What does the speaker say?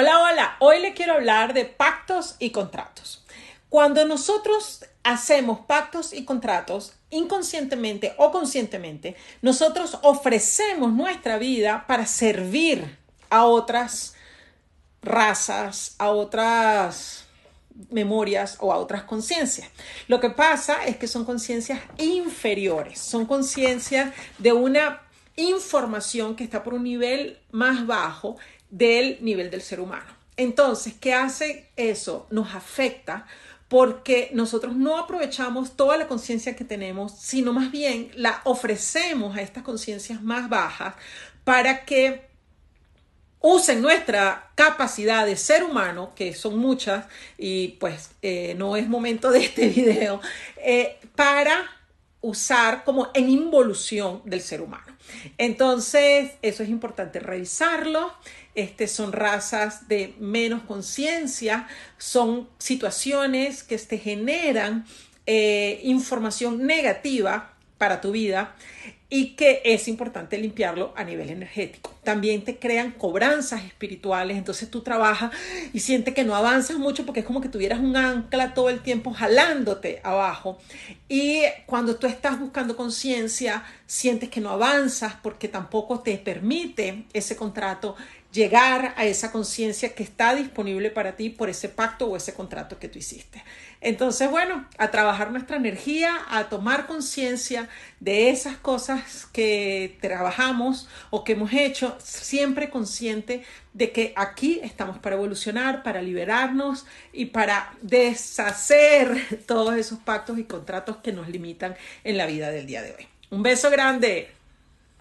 Hola, hola. Hoy le quiero hablar de pactos y contratos. Cuando nosotros hacemos pactos y contratos, inconscientemente o conscientemente, nosotros ofrecemos nuestra vida para servir a otras razas, a otras memorias o a otras conciencias. Lo que pasa es que son conciencias inferiores, son conciencias de una información que está por un nivel más bajo del nivel del ser humano. Entonces, ¿qué hace eso? Nos afecta porque nosotros no aprovechamos toda la conciencia que tenemos, sino más bien la ofrecemos a estas conciencias más bajas para que usen nuestra capacidad de ser humano, que son muchas, y pues eh, no es momento de este video, eh, para usar como en involución del ser humano. Entonces, eso es importante revisarlo. Este, son razas de menos conciencia, son situaciones que te generan eh, información negativa para tu vida y que es importante limpiarlo a nivel energético. También te crean cobranzas espirituales, entonces tú trabajas y sientes que no avanzas mucho porque es como que tuvieras un ancla todo el tiempo jalándote abajo. Y cuando tú estás buscando conciencia, sientes que no avanzas porque tampoco te permite ese contrato llegar a esa conciencia que está disponible para ti por ese pacto o ese contrato que tú hiciste. Entonces, bueno, a trabajar nuestra energía, a tomar conciencia de esas cosas que trabajamos o que hemos hecho, siempre consciente de que aquí estamos para evolucionar, para liberarnos y para deshacer todos esos pactos y contratos que nos limitan en la vida del día de hoy. Un beso grande.